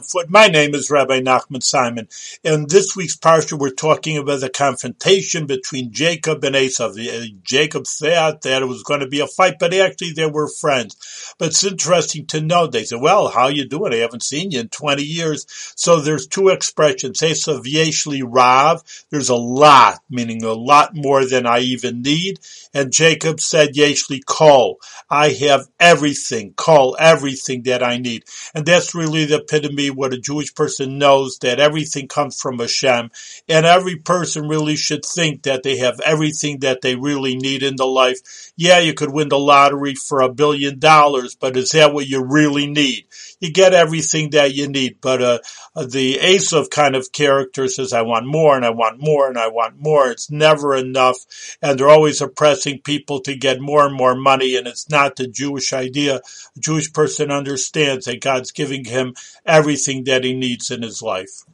foot. My name is Rabbi Nachman Simon. In this week's parsha, we're talking about the confrontation between Jacob and Esau. Uh, Jacob thought that it was going to be a fight, but actually they were friends. But it's interesting to know. They said, "Well, how you doing? I haven't seen you in 20 years." So there's two expressions: Esau yeshli rav. There's a lot, meaning a lot more than I even need. And Jacob said, "Yeshli kol. I have everything. Call everything that I need." And that's really the epitome what a Jewish person knows that everything comes from Hashem. And every person really should think that they have everything that they really need in the life. Yeah, you could win the lottery for a billion dollars, but is that what you really need? You get everything that you need, but uh, the of kind of character says, I want more and I want more and I want more. It's never enough. And they're always oppressing people to get more and more money. And it's not the Jewish idea. A Jewish person understands that God's giving him everything that he needs in his life.